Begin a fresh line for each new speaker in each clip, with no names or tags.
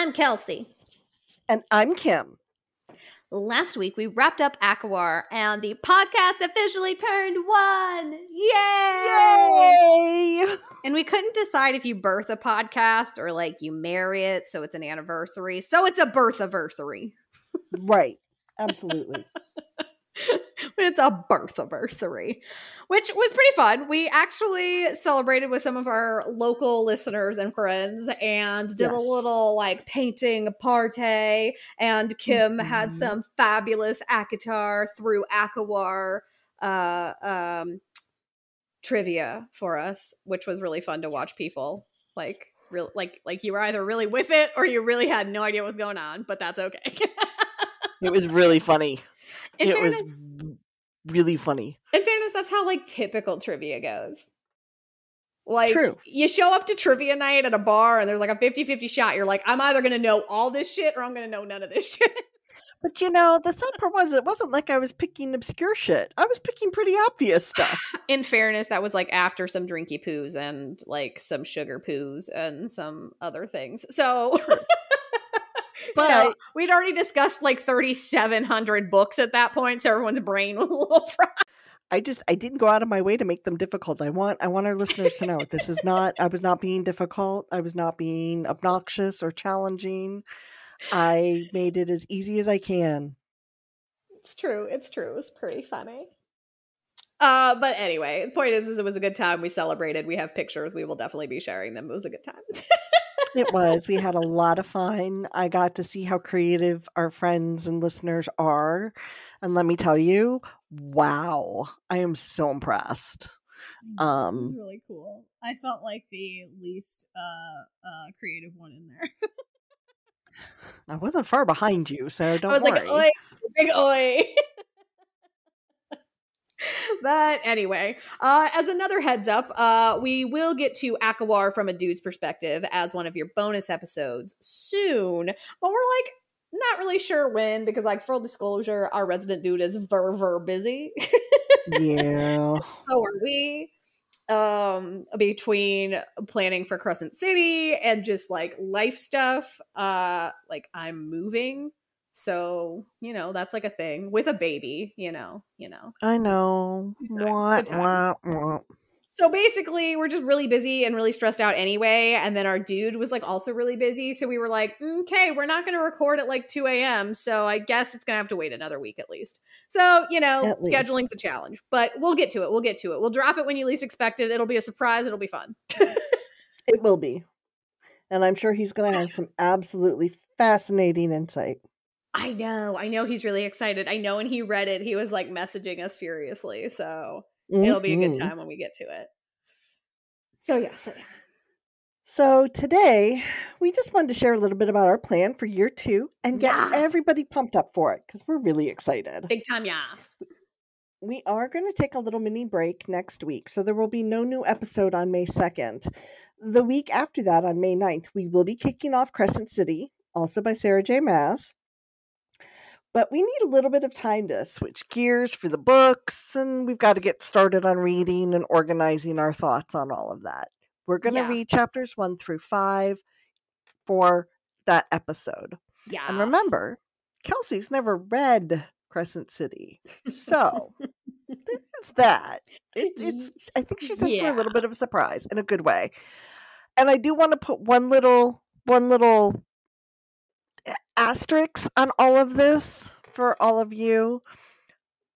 I'm Kelsey.
And I'm Kim.
Last week we wrapped up ACOWAR and the podcast officially turned one. Yay!
Yay!
And we couldn't decide if you birth a podcast or like you marry it, so it's an anniversary. So it's a birth anniversary.
right. Absolutely.
it's a birth anniversary, which was pretty fun. We actually celebrated with some of our local listeners and friends and did a little like painting party. And Kim had
Mhm.
some fabulous ACOTAR through ACOWAR uh, um, trivia for us, which was really fun to watch people like. Real, like like you were either really with it or you really had no idea what's going on, but that's okay.
It was really funny.
In
it
fairness,
was really funny.
in fairness, that's how like typical trivia goes. Like
True.
you show up to trivia night at a bar and there's like a 50-50 shot. You're like, I'm either gonna know all this shit or I'm gonna know none of this shit.
But you know, the sad part was it wasn't like I was picking obscure shit. I was picking pretty obvious stuff.
In fairness, that was like after some drinky poos and like some sugar poos and some other things. So
But
we'd already discussed like 3,700 books at that point, so everyone's brain was a little fried.
I just I didn't go out of my way to make them difficult. I want I want our listeners to know this is not I was not being difficult. I was not being obnoxious or challenging. I made it as easy as I can.
It's true. It's true. It was pretty funny. Uh, but anyway, the point is, is it was a good time. We celebrated. We have pictures. We will definitely be sharing them. It was a good time.
It was. We had a lot of fun. I got to see how creative our friends and listeners are. And let me tell you, wow, I am so impressed.
was
Um,
really cool. I felt like the least uh, uh, creative one in there.
I wasn't far behind you, so don't
I was
worry.
like, oi, big oi. but anyway, uh, as another heads up, uh, we will get to ACOWAR from a dude's perspective as one of your bonus episodes soon. But we're like not really sure when because, like, full disclosure, our resident dude is ver ver busy.
yeah.
so are we. Um, between planning for Crescent City and just like life stuff, uh, like I'm moving. So, you know, that's like a thing with a baby, you know, you know.
I know.
Good times,
Wah, wah, wah.
So basically, we're just really busy and really stressed out anyway. And then our dude was like also really busy. So we were like, okay, we're not going to record at like 2 a.m. So I guess it's going to have to wait another week at least. So, you know,
At least.
scheduling's a challenge, but we'll get to it. We'll get to it. We'll drop it when you least expect it. It'll be a surprise. It'll be fun.
It will be. And I'm sure he's going to have some absolutely fascinating insight.
I know. I know he's really excited. I know when he read it, he was like messaging us furiously. So it'll be a good
Mhm.
time when we get to it. So, yeah. So, yeah.
So today, we just wanted to share a little bit about our plan for year two and get
Yes.
everybody pumped up for it because we're really excited.
Big time, yes.
We are going to take a little mini break next week, so there will be no new episode on May 2nd. The week after that, on May 9th, we will be kicking off Crescent City, also by Sarah J. Maas. But we need a little bit of time to switch gears for the books, and we've got to get started on reading and organizing our thoughts on all of that. We're going to
Yeah.
read chapters one through five for that episode.
Yeah.
And remember, Kelsey's never read Crescent City. So there's that. It, it's I think she's in for a little bit of a surprise in a good way. And I do want to put one little one little a- asterisk on all of this for all of you.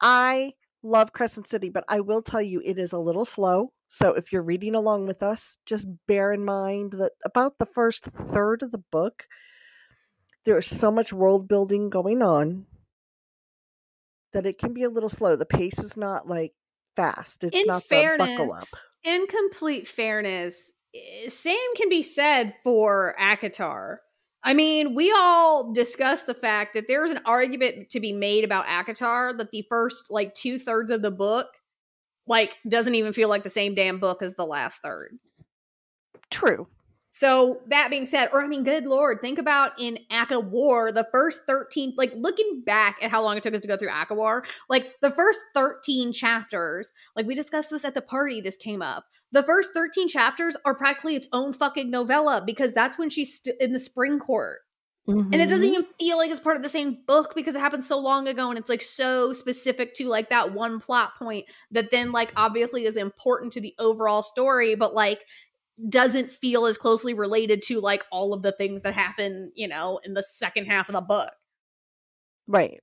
I love Crescent City, but I will tell you it is a little slow. So if you're reading along with us, just bear in mind that about the first third of the book, there is so much world building going on that it can be a little slow. The pace is not like fast. It's
in
not
fairness,
the buckle up.
in complete fairness, eh, same can be said for ACOTAR. I mean, we all discussed the fact that there's an argument to be made about ACOTAR that the first like two thirds of the book like doesn't even feel like the same damn book as the last third.
True.
So that being said, or I mean, good lord, think about in ACOWAR, the first 13, like looking back at how long it took us to go through ACOWAR, like the first 13 chapters, like we discussed this at the party, this came up. The first 13 chapters are practically its own fucking novella because that's when she's st- in the spring court. Mm-hmm. And it doesn't mm-hmm. even feel like it's part of the same book because it happened so long ago and it's like so specific to like that one plot point that then like obviously is important to the overall story, but like doesn't feel as closely related to like all of the things that happen, you know, in the second half of the book.
Right.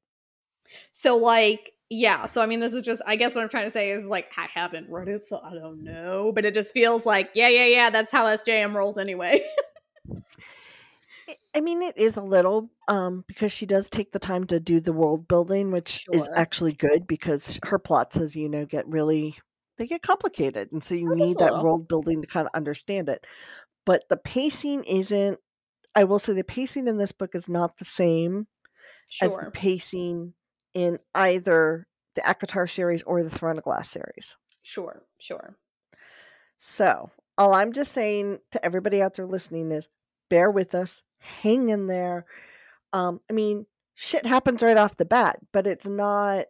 So like yeah, so I mean this is just I guess what I'm trying to say is like I haven't read it so I don't know, but it just feels like yeah, yeah, yeah, that's how SJM rolls anyway.
I mean, it is a little um, because she does take the time to do the world building, which sure. is actually good because her plots, as you know, get really they get complicated, and so you need that world building to kind of understand it. But the pacing isn't. I will say the pacing in this book is not the same sure. as the pacing in either the ACOTAR series or the Throne of Glass series.
Sure, sure.
So all I'm just saying to everybody out there listening is bear with us hang in there. Um, I mean, shit happens right off the bat, but it's not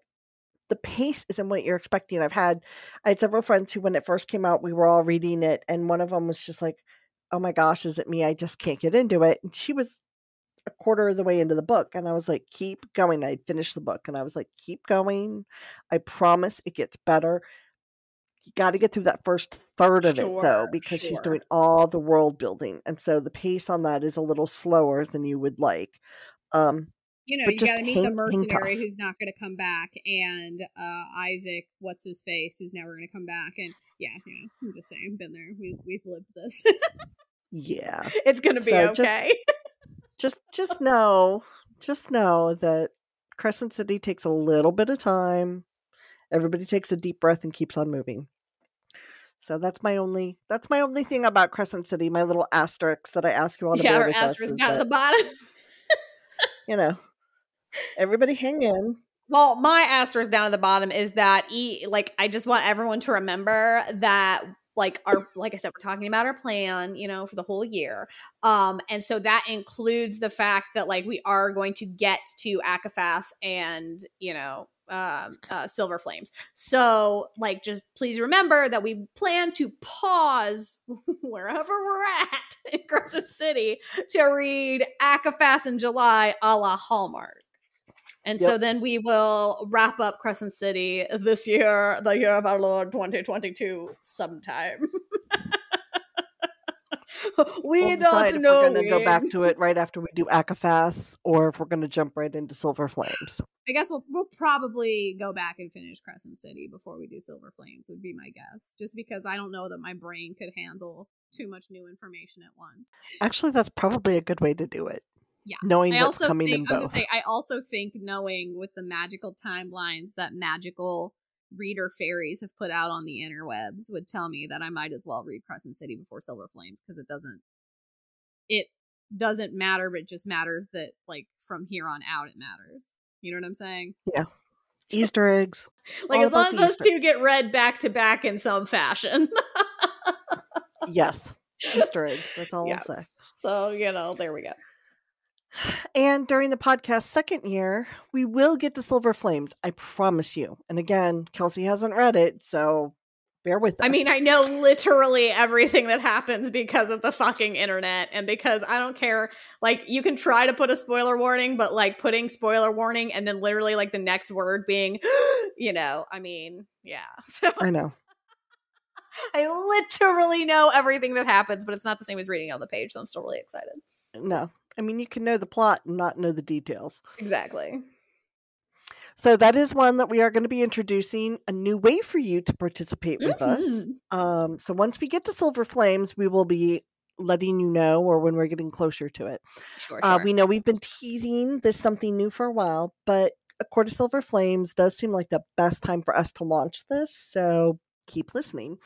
the pace isn't what you're expecting. I've had I had several friends who when it first came out, we were all reading it, and one of them was just like, Oh my gosh, is it me? I just can't get into it. And she was a quarter of the way into the book, and I was like, Keep going. I finished the book and I was like, Keep going. I promise it gets better you got to get through that first third of sure, it though because sure. she's doing all the world building and so the pace on that is a little slower than you would like um
you know you got to meet the mercenary who's not going to come back and uh isaac what's his face who's never going to come back and yeah yeah i'm just saying been there we, we've lived this.
Yeah.
It's going to be so okay.
just, just just know just know that crescent city takes a little bit of time. Everybody takes a deep breath and keeps on moving. So that's my only that's my only thing about Crescent City, my little asterisk that I ask you all to yeah, bear with asterisk
down at the bottom.
you know, everybody hang in.
Well, my asterisk down at the bottom is that e like I just want everyone to remember that like our like I said, we're talking about our plan, you know, for the whole year. Um, and so that includes the fact that like we are going to get to ACOFAS and, you know, uh, uh, Silver Flames. So, like, just please remember that we plan to pause wherever we're at in Crescent City to read ACOFAS in July a la Hallmark. And yep. so then we will wrap up Crescent City this year, the year of our Lord 2022, sometime. we we'll don't know.
we're going to go back to it right after we do ACOFAS, or if we're going to jump right into Silver Flames.
I guess we'll we'll probably go back and finish Crescent City before we do Silver Flames. Would be my guess, just because I don't know that my brain could handle too much new information at once.
Actually, that's probably a good way to do it.
Yeah,
knowing
I
what's coming
think,
in
I was say I also think knowing with the magical timelines that magical reader fairies have put out on the interwebs would tell me that I might as well read Crescent City before Silver Flames because it doesn't it doesn't matter, but it just matters that like from here on out it matters. You know what I'm saying?
Yeah. Easter eggs.
like as long as those Easter. two get read back to back in some fashion.
yes. Easter eggs. That's all yeah. I'll say.
So, you know, there we go.
And during the podcast second year, we will get to Silver Flames. I promise you. And again, Kelsey hasn't read it, so bear with us.
I mean, I know literally everything that happens because of the fucking internet and because I don't care. Like, you can try to put a spoiler warning, but like putting spoiler warning and then literally like the next word being, you know, I mean, yeah.
I know.
I literally know everything that happens, but it's not the same as reading on the page, so I'm still really excited.
No, I mean, you can know the plot and not know the details.
Exactly.
So that is one that we are going to be introducing a new way for you to participate with mm-hmm. us. Um, so once we get to Silver Flames, we will be letting you know or when we're getting closer to it.
Sure, uh,
sure. we know we've been teasing this something new for a while, but A Court of Silver Flames does seem like the best time for us to launch this. So keep listening.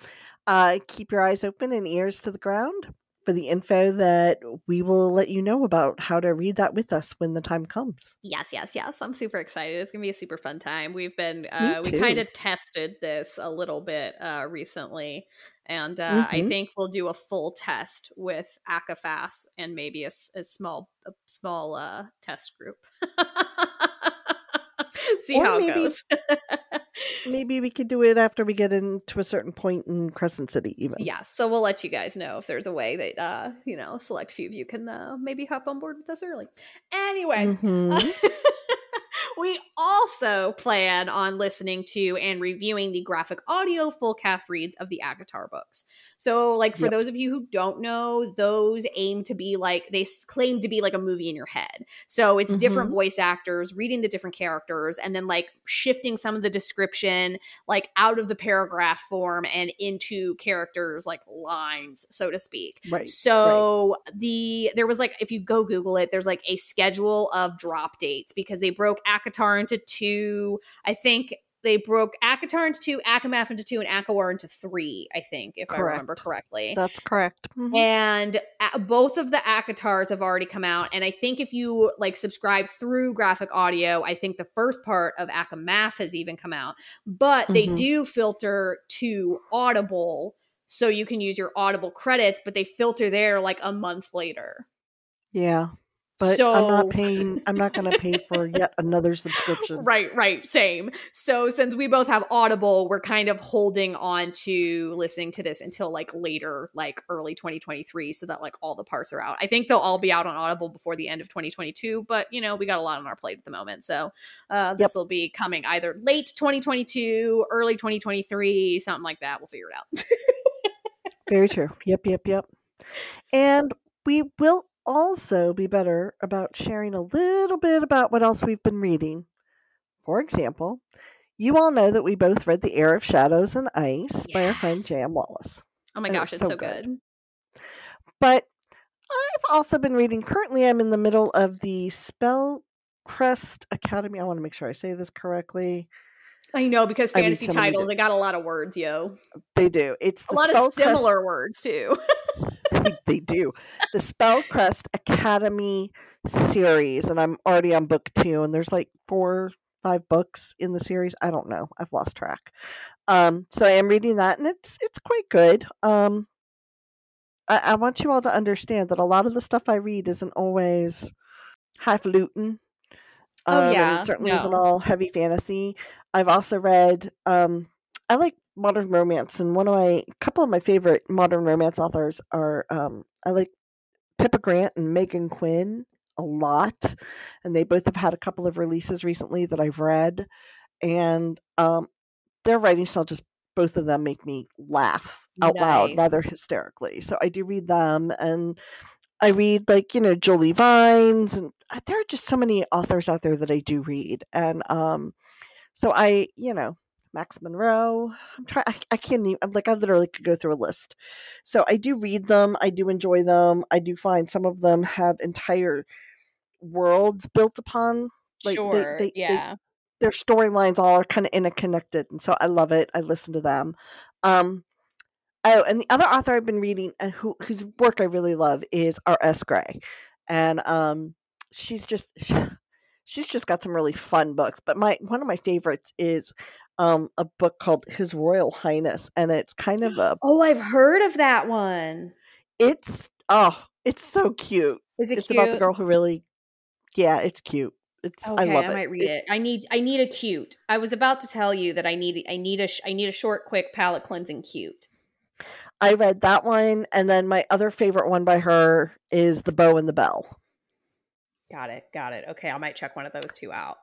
Uh, keep your eyes open and ears to the ground for the info that we will let you know about how to read that with us when the time comes.
Yes, yes, yes. I'm super excited. It's gonna be a super fun time. We've been uh, we kind of tested this a little bit uh, recently, and uh, mm-hmm. I think we'll do a full test with ACOFAS and maybe a, a small a small uh, test group. See or how maybe, it goes.
maybe we could do it after we get into a certain point in Crescent City, even.
Yeah, so we'll let you guys know if there's a way that uh, you know, select few of you can uh, maybe hop on board with us early. Anyway, mm-hmm. we also plan on listening to and reviewing the graphic audio full cast reads of the ACOTAR books. So, like, for yep. those of you who don't know, those aim to be like, they claim to be like a movie in your head. So, it's mm-hmm. different voice actors reading the different characters and then like shifting some of the description, like out of the paragraph form and into characters like lines, so to speak.
Right.
So, right. the, there was like, if you go Google it, there's like a schedule of drop dates because they broke ACOTAR into two, I think they broke ACOTAR into two, ACOMAF into two, and ACOWAR into three, I think, if correct. I remember correctly.
That's correct.
Mm-hmm. And both of the ACOTARs have already come out. And I think if you like subscribe through graphic audio, I think the first part of ACOMAF has even come out. But mm-hmm. they do filter to Audible so you can use your Audible credits, but they filter there like a month later.
Yeah but so, I'm not paying. I'm not going to pay for yet another subscription.
Right, right, same. So since we both have Audible, we're kind of holding on to listening to this until like later, like early 2023, so that like all the parts are out. I think they'll all be out on Audible before the end of 2022, but you know we got a lot on our plate at the moment, so uh, this yep. will be coming either late 2022, early 2023, something like that. We'll figure it out.
Very true. Yep, yep, yep. And we will also be better about sharing a little bit about what else we've been reading. For example, you all know that we both read The Air of Shadows and Ice yes. by our friend Jam Wallace.
Oh my gosh, it's, so, so good. good.
But I've also been reading, currently, I'm in the middle of the Spellcrest Academy. I want to make sure I say this correctly.
I know because fantasy titles, they got a lot of words, yo.
They do. It's
a lot Spellcrest- of similar words too.
they do. The Spellcrest Academy series, and I'm already on book two, and there's like four, five books in the series. I don't know. I've lost track. Um, so I am reading that, and it's it's quite good. Um, I, I want you all to understand that a lot of the stuff I read isn't always highfalutin.
Oh um, yeah,
it certainly no. isn't all heavy fantasy. I've also read. Um, I like modern romance, and one of my couple of my favorite modern romance authors are um, I like Pippa Grant and Megan Quinn a lot, and they both have had a couple of releases recently that I've read, and um, their writing style just both of them make me laugh out nice. loud rather hysterically. So I do read them, and I read like you know Jolie Vines, and uh, there are just so many authors out there that I do read, and um, so I you know Max Monroe. I'm trying. I, I can't even. Like I literally could go through a list. So I do read them. I do enjoy them. I do find some of them have entire worlds built upon.
Like sure. They, they, yeah. They,
their storylines all are kind of interconnected, and so I love it. I listen to them. Um, oh, and the other author I've been reading, and uh, who whose work I really love, is R.S. Gray, and um, she's just. she's just got some really fun books but my one of my favorites is um a book called His Royal Highness, and it's kind of a
oh, I've heard of that one.
It's oh, it's so cute.
Is it
it's
cute?
about the girl who really, yeah, it's cute. It's
okay,
I love
I
it.
might read it. it. I need I need a cute. I was about to tell you that I need I need a I need a short, quick palate cleansing cute.
I read that one, and then my other favorite one by her is The Bow and the Bell.
Got it. Got it. Okay, I might check one of those two out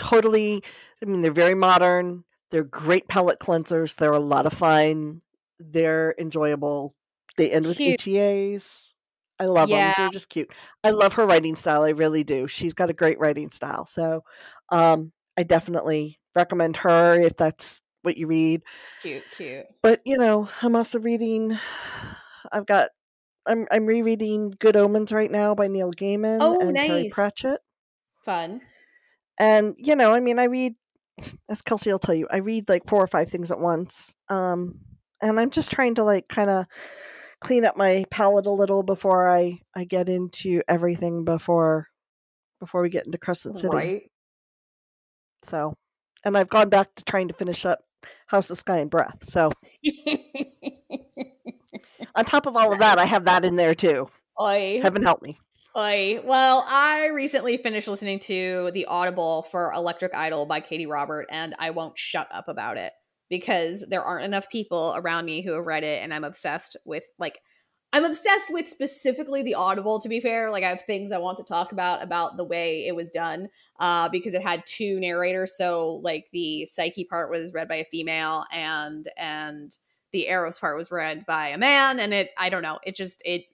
totally I mean they're very modern. They're great palate cleansers. They're a lot of fun. They're enjoyable. They end with cute. HEAs. I love yeah. them. They're just cute. I love her writing style. I really do. She's got a great writing style. So um, I definitely recommend her if that's what you read.
Cute, cute.
But you know, I'm also reading. I've got. I'm I'm rereading Good Omens right now by Neil Gaiman
oh,
and
nice.
Terry Pratchett.
Fun.
And you know, I mean, I read, as Kelsey will tell you, I read like four or five things at once. Um, and I'm just trying to like kind of clean up my palette a little before I I get into everything before before we get into Crescent City.
Right.
So, and I've gone back to trying to finish up House of Sky and Breath. So, on top of all of that, I have that in there too.
I
Heaven help me.
I well, I recently finished listening to the Audible for Electric Idol by Katie Robert, and I won't shut up about it because there aren't enough people around me who have read it, and I'm obsessed with like I'm obsessed with specifically the Audible. To be fair, like I have things I want to talk about about the way it was done, uh, because it had two narrators. So like the Psyche part was read by a female, and and the Eros part was read by a man, and it I don't know, it just it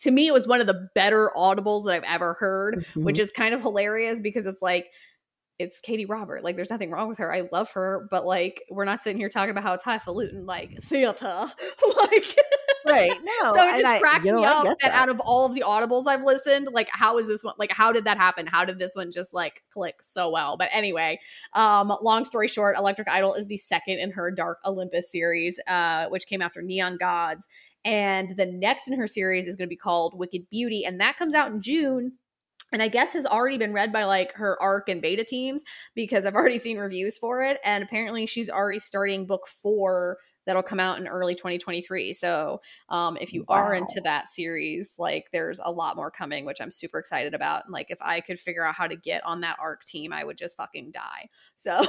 to me it was one of the better audibles that I've ever heard,
Mhm.
which is kind of hilarious because it's like it's Katie Robert. Like there's nothing wrong with her. I love her, but like we're not sitting here talking about how it's highfalutin like theater. like
Right. No.
so it just
I-
cracks
you know,
me up
get
that. out of all of the audibles I've listened, like how is this one like how did that happen? How did this one just like click so well? But anyway, um long story short, Electric Idol is the second in her Dark Olympus series, uh, which came after Neon Gods. And the next in her series is going to be called Wicked Beauty, and that comes out in June. And I guess has already been read by like her ARC and beta teams because I've already seen reviews for it. And apparently she's already starting book four that'll come out in early 2023. So um, if you are into that series, like there's a lot more coming, which I'm super excited about. And like if I could figure out how to get on that ARC team, I would just fucking die. So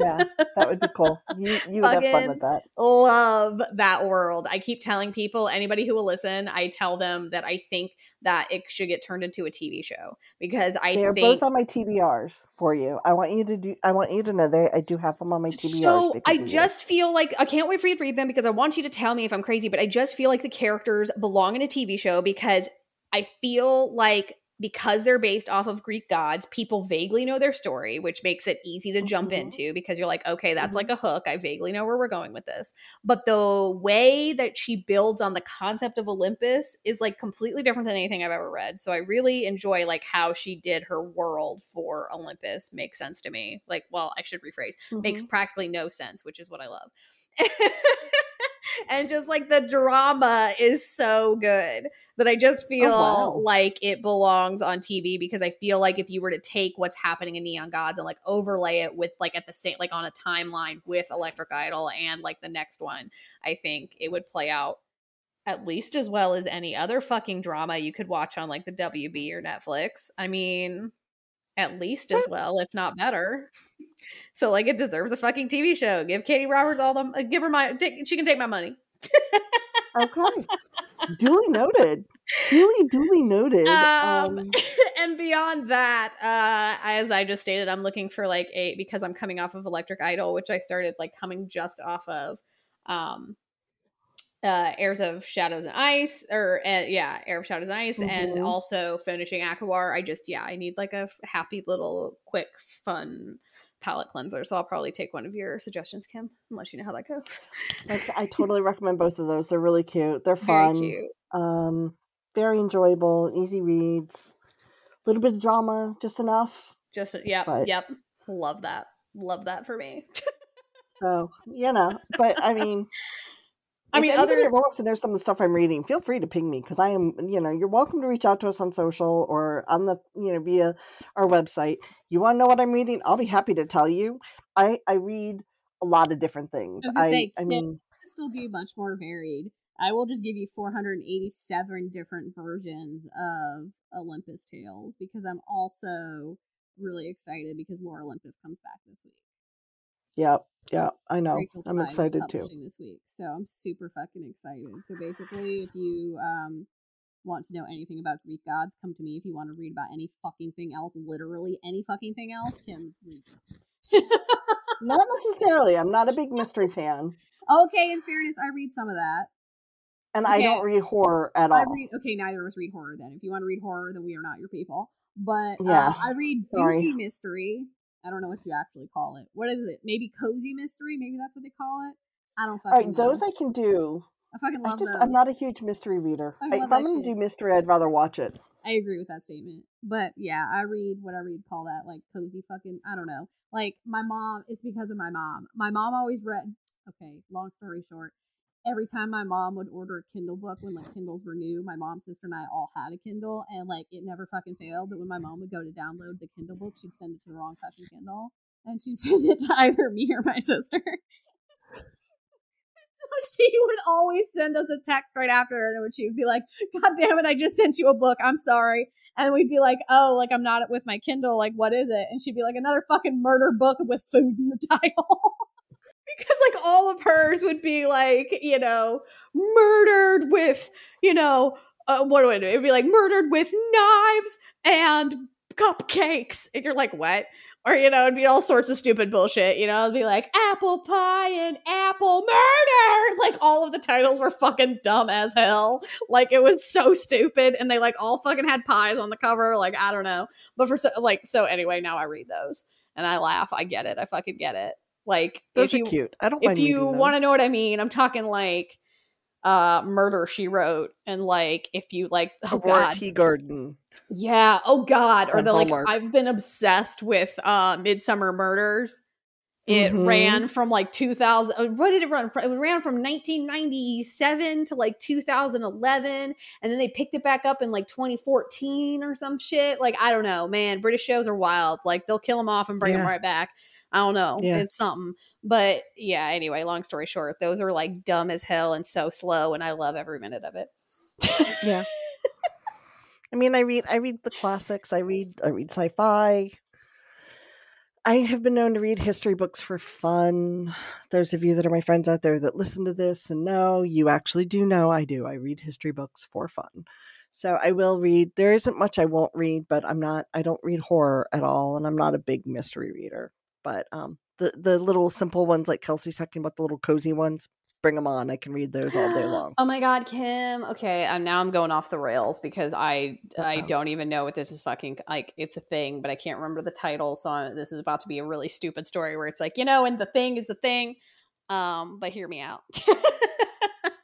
yeah, that would be cool. You you would have fun with that.
love that world. I keep telling people, anybody who will listen, I tell them that I think that it should get turned into a TV show because I
They are
think
both on my TBRs for you. I want you to do. I want you to know they. I do have them on my TBRs.
So I
of you.
just feel like I can't wait for you to read them because I want you to tell me if I'm crazy, but I just feel like the characters belong in a TV show because I feel like because they're based off of Greek gods, people vaguely know their story, which makes it easy to jump
Mhm.
into because you're like, okay, that's
Mhm.
like a hook. I vaguely know where we're going with this. But the way that she builds on the concept of Olympus is like completely different than anything I've ever read. So I really enjoy like how she did her world for Olympus. Makes sense to me. Like, well, I should rephrase makes
Mhm.
practically no sense, which is what I love. and just like the drama is so good that I just oh, feel
wow.
like it belongs on TV because I feel like if you were to take what's happening in Neon Gods and like overlay it with like at the same like on a timeline with Electric Idol and like the next one, I think it would play out at least as well as any other fucking drama you could watch on like the WB or Netflix. I mean, at least as well, if not better. So like it deserves a fucking TV show. Give Katie Roberts all the give her my take, she can take my money.
Okay. duly noted. Duly, duly noted.
Um,
Um,
and beyond that, uh, as I just stated, I'm looking for like a because I'm coming off of Electric Idol, which I started like coming just off of um uh Airs of Shadows and Ice or uh, yeah, Air of Shadows and Ice and
Mhm.
also finishing ACOWAR. I just yeah, I need like a happy little quick fun palette cleanser. So I'll probably take one of your suggestions, Kim, and let you know how that goes.
that's, I totally recommend both of those. They're really cute. They're
Very
fun.
cute.
Um, very enjoyable. Easy reads. A little bit of drama, just enough.
Just yep,
But-
yep. Love that. Love that for me.
So you know, but I mean,
I mean, other
ever wants to know some of the stuff I'm reading, feel free to ping me because I am, you know, you're welcome to reach out to us on social or on the, you know, via our website. You want to know what I'm reading? I'll be happy to tell you. I I read a lot of different things.
I
I
say,
I mean,
still be much more varied. I will just give you 487 different versions of Olympus Tales because I'm also really excited because Lore Olympus comes back this week.
Yeah, yeah, I know.
Rachel
I'm excited too.
this week, so I'm super fucking excited. So basically, if you um want to know anything about Greek gods, come to me. If you want to read about any fucking thing else, literally any fucking thing else, Kim reads it.
Not necessarily. I'm not a big mystery fan,
Okay, in fairness, I read some of that.
and I don't read horror at all.
I read okay, neither of us read horror then. If you want to read horror, then we are not your people. But
Yeah,
uh, I read
sorry.
doofy mystery. I don't know what you actually call it. What is it? Maybe cozy mystery? Maybe that's what they call it. I don't
all
fucking
right,
know.
those I can do.
I fucking
I
love
just
those.
I'm not a huge mystery reader.
I
I, if I'm gonna do mystery, I'd rather watch it.
I agree with that statement. But yeah, I read what I read call that like cozy fucking I don't know. Like my mom, it's because of my mom. My mom always read okay, long story short. Every time my mom would order a Kindle book when like Kindles were new, my mom, sister, and I all had a Kindle, and like it never fucking failed. But when my mom would go to download the Kindle book, she'd send it to the wrong fucking Kindle, and she'd send it to either me or my sister. so she would always send us a text right after, and she would be like, "God damn it, I just sent you a book. I'm sorry." And we'd be like, "Oh, like I'm not with my Kindle. Like, what is it?" And she'd be like, "Another fucking murder book with food in the title."
because like all of hers would be like you know murdered with you know uh, what do I do? It'd be like murdered with knives and cupcakes, and you're like, what? Or you know, it'd be all sorts of stupid bullshit. You know, it'd be like apple pie and apple murder. Like all of the titles were fucking dumb as hell. Like it was so stupid, and they like all fucking had pies on the cover. Like I don't know, but for so like so anyway, now I read those and I laugh. I get it. I fucking get it. Like
those
are
you, cute. I don't.
If you want to know what I mean, I'm talking like uh murder she wrote and like if you like
oh Aurora Teagarden
yeah. Oh god. Or the like i've been obsessed with uh Midsomer Murders. It mm-hmm. ran from like 2000 uh, what did it run from it ran from 1997 to like 2011 and then they picked it back up in like 2014 or some shit. Like i don't know man. British shows are wild. Like they'll kill them off and bring yeah. them right back I don't know. Yeah. It's something. But yeah, anyway, long story short, those are like dumb as hell and so slow and I love every minute of it.
yeah. I mean, I read I read the classics. I read I read sci-fi. I have been known to read history books for fun. Those of you that are my friends out there that listen to this and know, you actually do know I do. I read history books for fun. So I will read. There isn't much I won't read, but I'm not I don't read horror at all and I'm not a big mystery reader but um, the the little simple ones like Kelsey's talking about the little cozy ones. Bring them on. I can read those all day long.
Oh my god, Kim. Okay, I'm now I'm going off the rails because I Uh-oh. I don't even know what this is fucking like. It's a thing, but I can't remember the title. So I, this is about to be a really stupid story where it's like you know, and the thing is the thing. Um, but hear me out.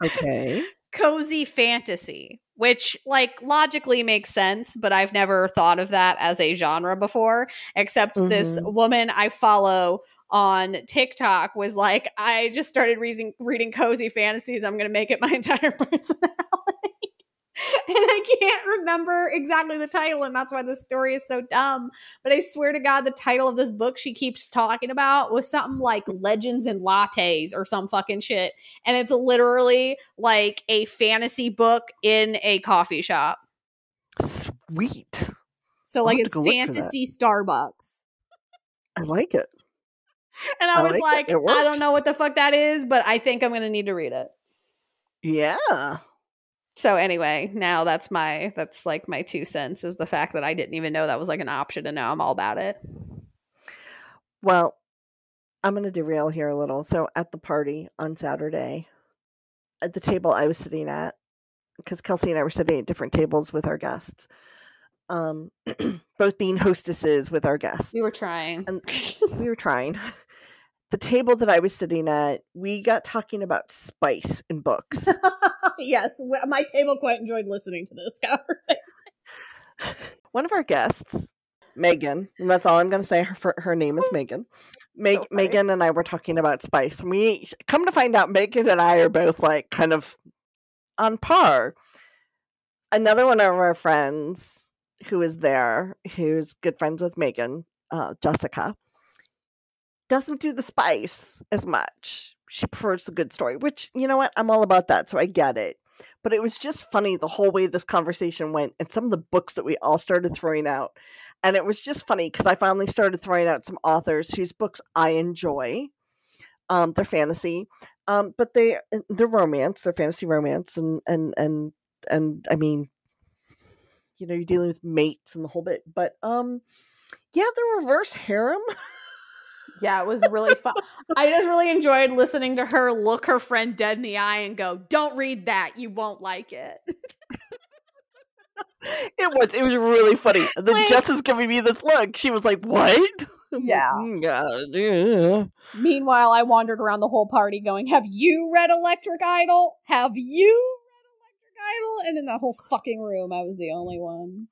okay.
Cozy fantasy which like logically makes sense, but I've never thought of that as a genre before, except mm-hmm. this woman I follow on TikTok was like, I just started reading reading cozy fantasies. I'm gonna make it my entire personality. and I can't remember exactly the title, and that's why the story is so dumb. But I swear to God, the title of this book she keeps talking about was something like Legends and Lattes or some fucking shit. And it's literally like a fantasy book in a coffee shop.
Sweet.
So, like, it's fantasy Starbucks.
I like it.
And I, I was like, like I don't know what the fuck that is, but I think I'm going to need to read it.
Yeah
so anyway now that's my that's like my two cents is the fact that i didn't even know that was like an option and now i'm all about it.
Well i'm going to derail here a little. So at the party on saturday at the table i was sitting at because kelsey and i were sitting at different tables with our guests um both being hostesses with our guests
we were trying.
And we were trying the table that I was sitting at, we got talking about spice in books.
yes, my table quite enjoyed listening to this conversation.
One of our guests, Megan, and that's all I'm going to say. Her her name is Megan. Meg, so Megan and I were talking about spice, and we come to find out Megan and I are both like kind of on par. Another one of our friends who is there, who's good friends with Megan, uh, Jessica, doesn't do the spice as much. She prefers the good story, which, you know what? I'm all about that, so I get it. But it was just funny the whole way this conversation went and some of the books that we all started throwing out. And it was just funny because I finally started throwing out some authors whose books I enjoy. Um, they're fantasy, um, but they uh, they're romance, they're fantasy romance, and and and and I mean, you know, you're dealing with mates and the whole bit. But um, yeah, the reverse harem.
Yeah, it was really fun. I just really enjoyed listening to her look her friend dead in the eye and go, "Don't read that. You won't like it."
it was. It was really funny. And then like, Jess is giving me this look. She was like, "What?"
Yeah. Mm, God, yeah. Meanwhile, I wandered around the whole party going, Have you read Electric Idol? Have you read Electric Idol? And in that whole fucking room, I was the only one.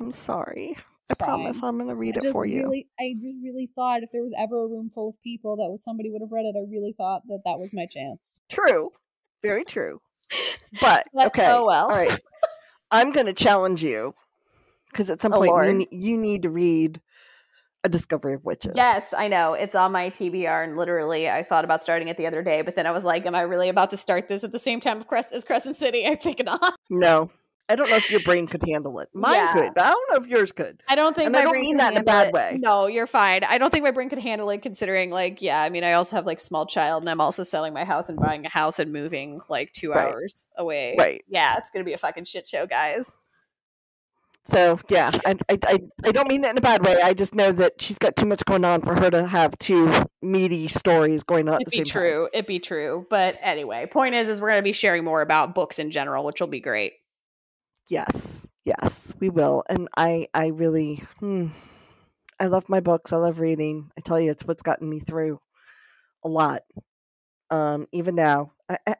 I'm sorry. I fine. promise I'm gonna read I it for
really,
you.
I just really thought if there was ever a room full of people that somebody would have read it, I really thought that that was my chance.
True, Very true. But, but okay. Oh well. All right. I'm going to challenge you because at some oh, point you, you need to read a discovery of witches.
Yes, I know. It's on my TBR, and literally, I thought about starting it the other day, but then I was like, "Am I really about to start this at the same time as Crescent City?" I think not.
No, I don't know if your brain could handle it. Mine yeah. could, I don't know if yours could.
I don't think
and I don't mean that in a bad
it.
way.
No, you're fine. I don't think my brain could handle it considering like, yeah, I mean I also have like small child and I'm also selling my house and buying a house and moving like two right. hours away.
Right.
Yeah, it's gonna be a fucking shit show, guys.
So yeah, I, I I don't mean it in a bad way. I just know that she's got too much going on for her to have two meaty stories going on.
It'd be true.
Time.
It'd be true. But anyway, point is, is we're gonna be sharing more about books in general, which will be great.
Yes, yes, we will. And I, I really, hmm, I love my books. I love reading. I tell you, it's what's gotten me through a lot. Um, even now. I, I,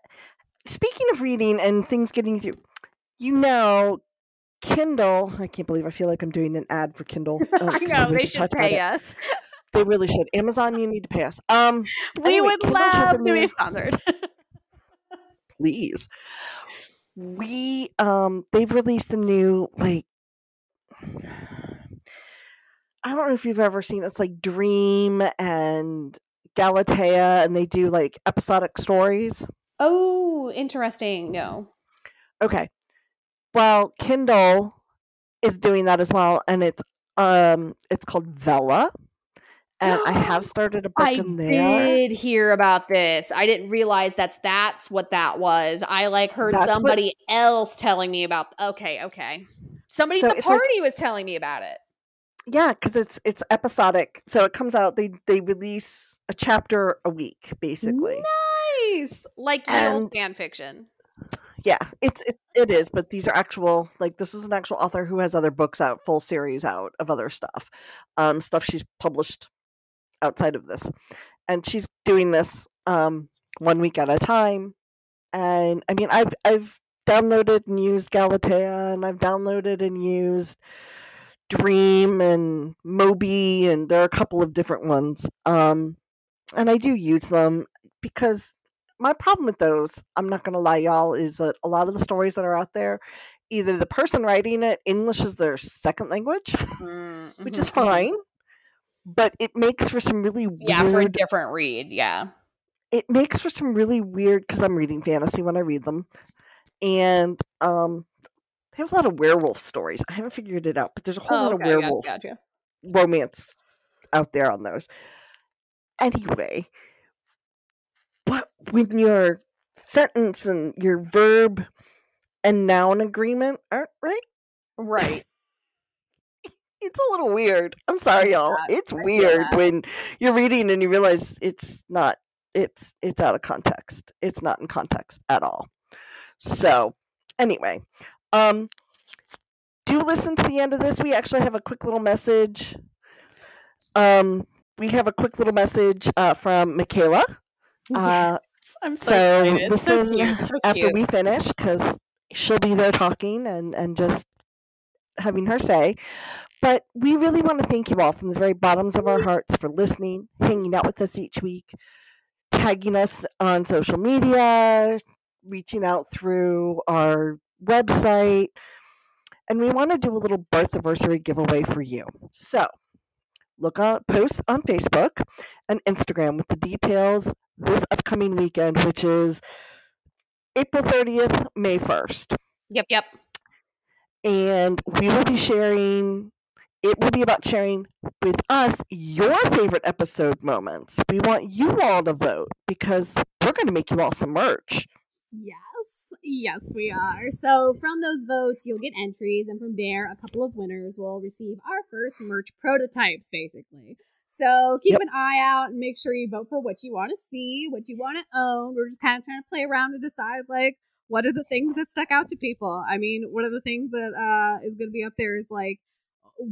speaking of reading and things getting through, you know, Kindle. I can't believe I feel like I'm doing an ad for Kindle.
Uh, I know they should pay us.
They really should. Amazon, you need to pay us. Um,
we anyway, would Kindle love to be sponsored.
Please we um they've released a new like I don't know if you've ever seen it's like Dreame and Galatea and they do like episodic stories.
Oh, interesting. No.
Okay. Well, Kindle is doing that as well and it's um it's called Vella and I have started a book I in there.
did hear about this. I didn't realize that's that's what that was. I like heard that's somebody what, else telling me about. Okay, okay. Somebody so at the party like, was telling me about it.
Yeah, because it's it's episodic. So it comes out. They they release a chapter a week, basically.
Nice, like and, fan fiction.
Yeah, it's it, it is. But these are actual. Like this is an actual author who has other books out, full series out of other stuff, um, stuff she's published outside of this. And she's doing this um, one week at a time. And I mean, I've I've downloaded and used Galatea, and I've downloaded and used Dreame and Moby, and there are a couple of different ones. Um, and I do use them because my problem with those, I'm not going to lie, y'all, is that a lot of the stories that are out there, either the person writing it, English is their second language, mm-hmm. which is mm-hmm. fine but it makes for some really weird,
yeah for a different read yeah.
It makes for some really weird because i'm reading fantasy when i read them and um they have a lot of werewolf stories. I haven't figured it out but there's a whole oh, lot okay, of werewolf gotcha, gotcha. romance out there on those. Anyway but when your sentence and your verb and noun agreement aren't right
right
it's a little weird. I'm sorry, y'all. It's weird when you're reading and you realize it's not. It's it's out of context. It's not in context at all. So, anyway, um, do listen to the end of this. We actually have a quick little message. Um, we have a quick little message uh, from Michaela.
Uh, I'm so, so excited.
listen so cute, so after we finish because she'll be there talking and and just having her say. But we really want to thank you all from the very bottoms of our mm. hearts for listening, hanging out with us each week, tagging us on social media, reaching out through our website. And we want to do a little birth anniversary giveaway for you. So look on post on Facebook and Instagram with the details this upcoming weekend, which is April 30th, May 1st.
Yep, yep.
And we will be sharing it will be about sharing with us your favorite episode moments. We want you all to vote because we're going to make you all some merch.
Yes, yes, we are. So, from those votes, you'll get entries, and from there, a couple of winners will receive our first merch prototypes, basically. So, keep yep. an eye out and make sure you vote for what you want to see, what you want to own. We're just kind of trying to play around to decide, like, what are the things that stuck out to people. I mean, one of the things that uh, is going to be up there is like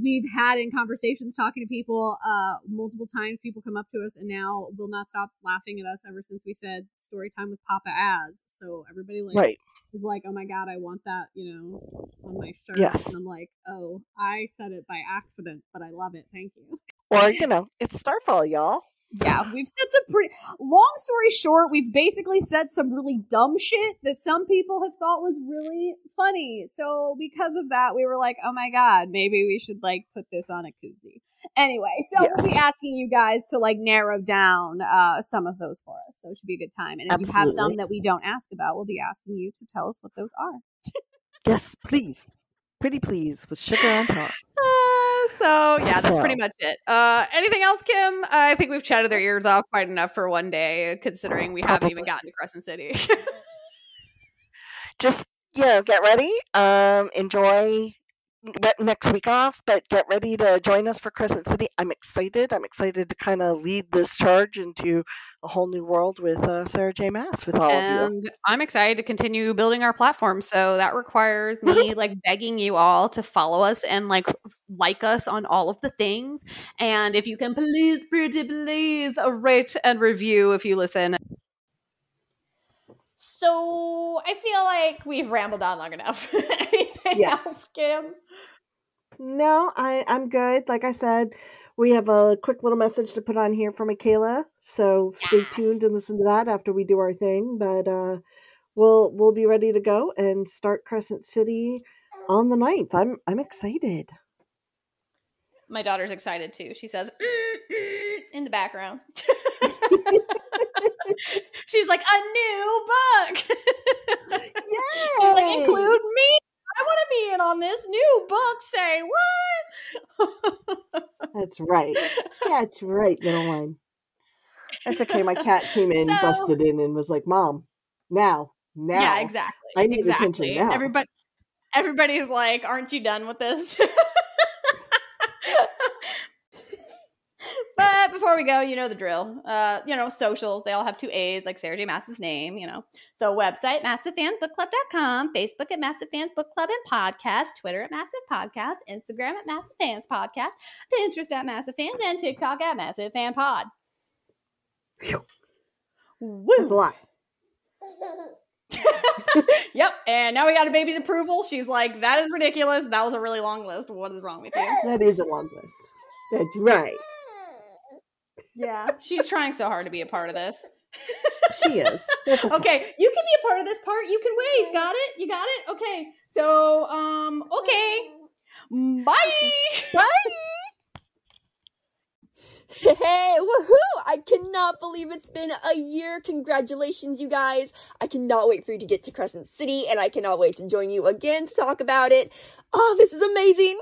we've had in conversations talking to people uh multiple times people come up to us and now will not stop laughing at us ever since we said story time with papa as. So everybody like right. is like oh my god i want that you know on my shirt. Yes. and i'm like oh i said it by accident but i love it. Thank you.
Or you know it's starfall y'all
yeah, we've said some pretty long story short, we've basically said some really dumb shit that some people have thought was really funny. So because of that, we were like, oh my god, maybe we should like put this on a koozie. Anyway, so yes. we'll be asking you guys to like narrow down uh some of those for us. So it should be a good time. And if Absolutely. you have some that we don't ask about, we'll be asking you to tell us what those are.
yes, please. Pretty please with sugar on top.
Uh, so yeah, that's so. pretty much it. Uh, anything else, Kim? I think we've chatted their ears off quite enough for one day, considering we Probably. haven't even gotten to Crescent City.
Just you know, get ready. Um, enjoy next week off, but get ready to join us for Crescent City. I'm excited. I'm excited to kind of lead this charge into a whole new world with uh, Sarah J. Maas with all
and
of you.
And I'm excited to continue building our platform. So that requires me like begging you all to follow us and like like us on all of the things. And if you can please, pretty please rate and review if you listen. So I feel like we've rambled on long enough. Anything yes. else, Kim?
No, I I'm good. Like I said, we have a quick little message to put on here for Michaela, so stay yes. tuned and listen to that after we do our thing. But uh, we'll we'll be ready to go and start Crescent City on the 9th. I'm I'm excited.
My daughter's excited too. She says mm, mm, in the background. She's like a new book. Yeah. She's like include me. I want to be in on this new book. Say
what? That's right. That's right, little one. That's okay. My cat came in, so, busted in, and was like, "Mom, now, now."
Yeah, exactly. I need exactly. attention now. Everybody, everybody's like, "Aren't you done with this?" But before we go, you know the drill. Uh, you know, socials, they all have two A's, like Sarah J. Maas's name, you know. So website, maasivefansbookclub.com, Facebook at Maasive Fans Book Club and Podcast, Twitter at Maasive Podcast, Instagram at Maasive Fans Podcast, Pinterest at Maasive Fans, and TikTok at Maasive Fan Pod.
Woo! That's a lot.
yep. And now we got a baby's approval. She's like, that is ridiculous. That was a really long list. What is wrong with you?
That is a long list. That's right.
Yeah, she's trying so hard to be a part of this.
she is.
Okay. okay. you can be a part of this part. You can wave. Got it? You got it? Okay. So, um, okay. Bye.
Bye.
Hey, woohoo! I cannot believe it's been a year. Congratulations, you guys. I cannot wait for you to get to Crescent City, and I cannot wait to join you again to talk about it. Oh, this is amazing.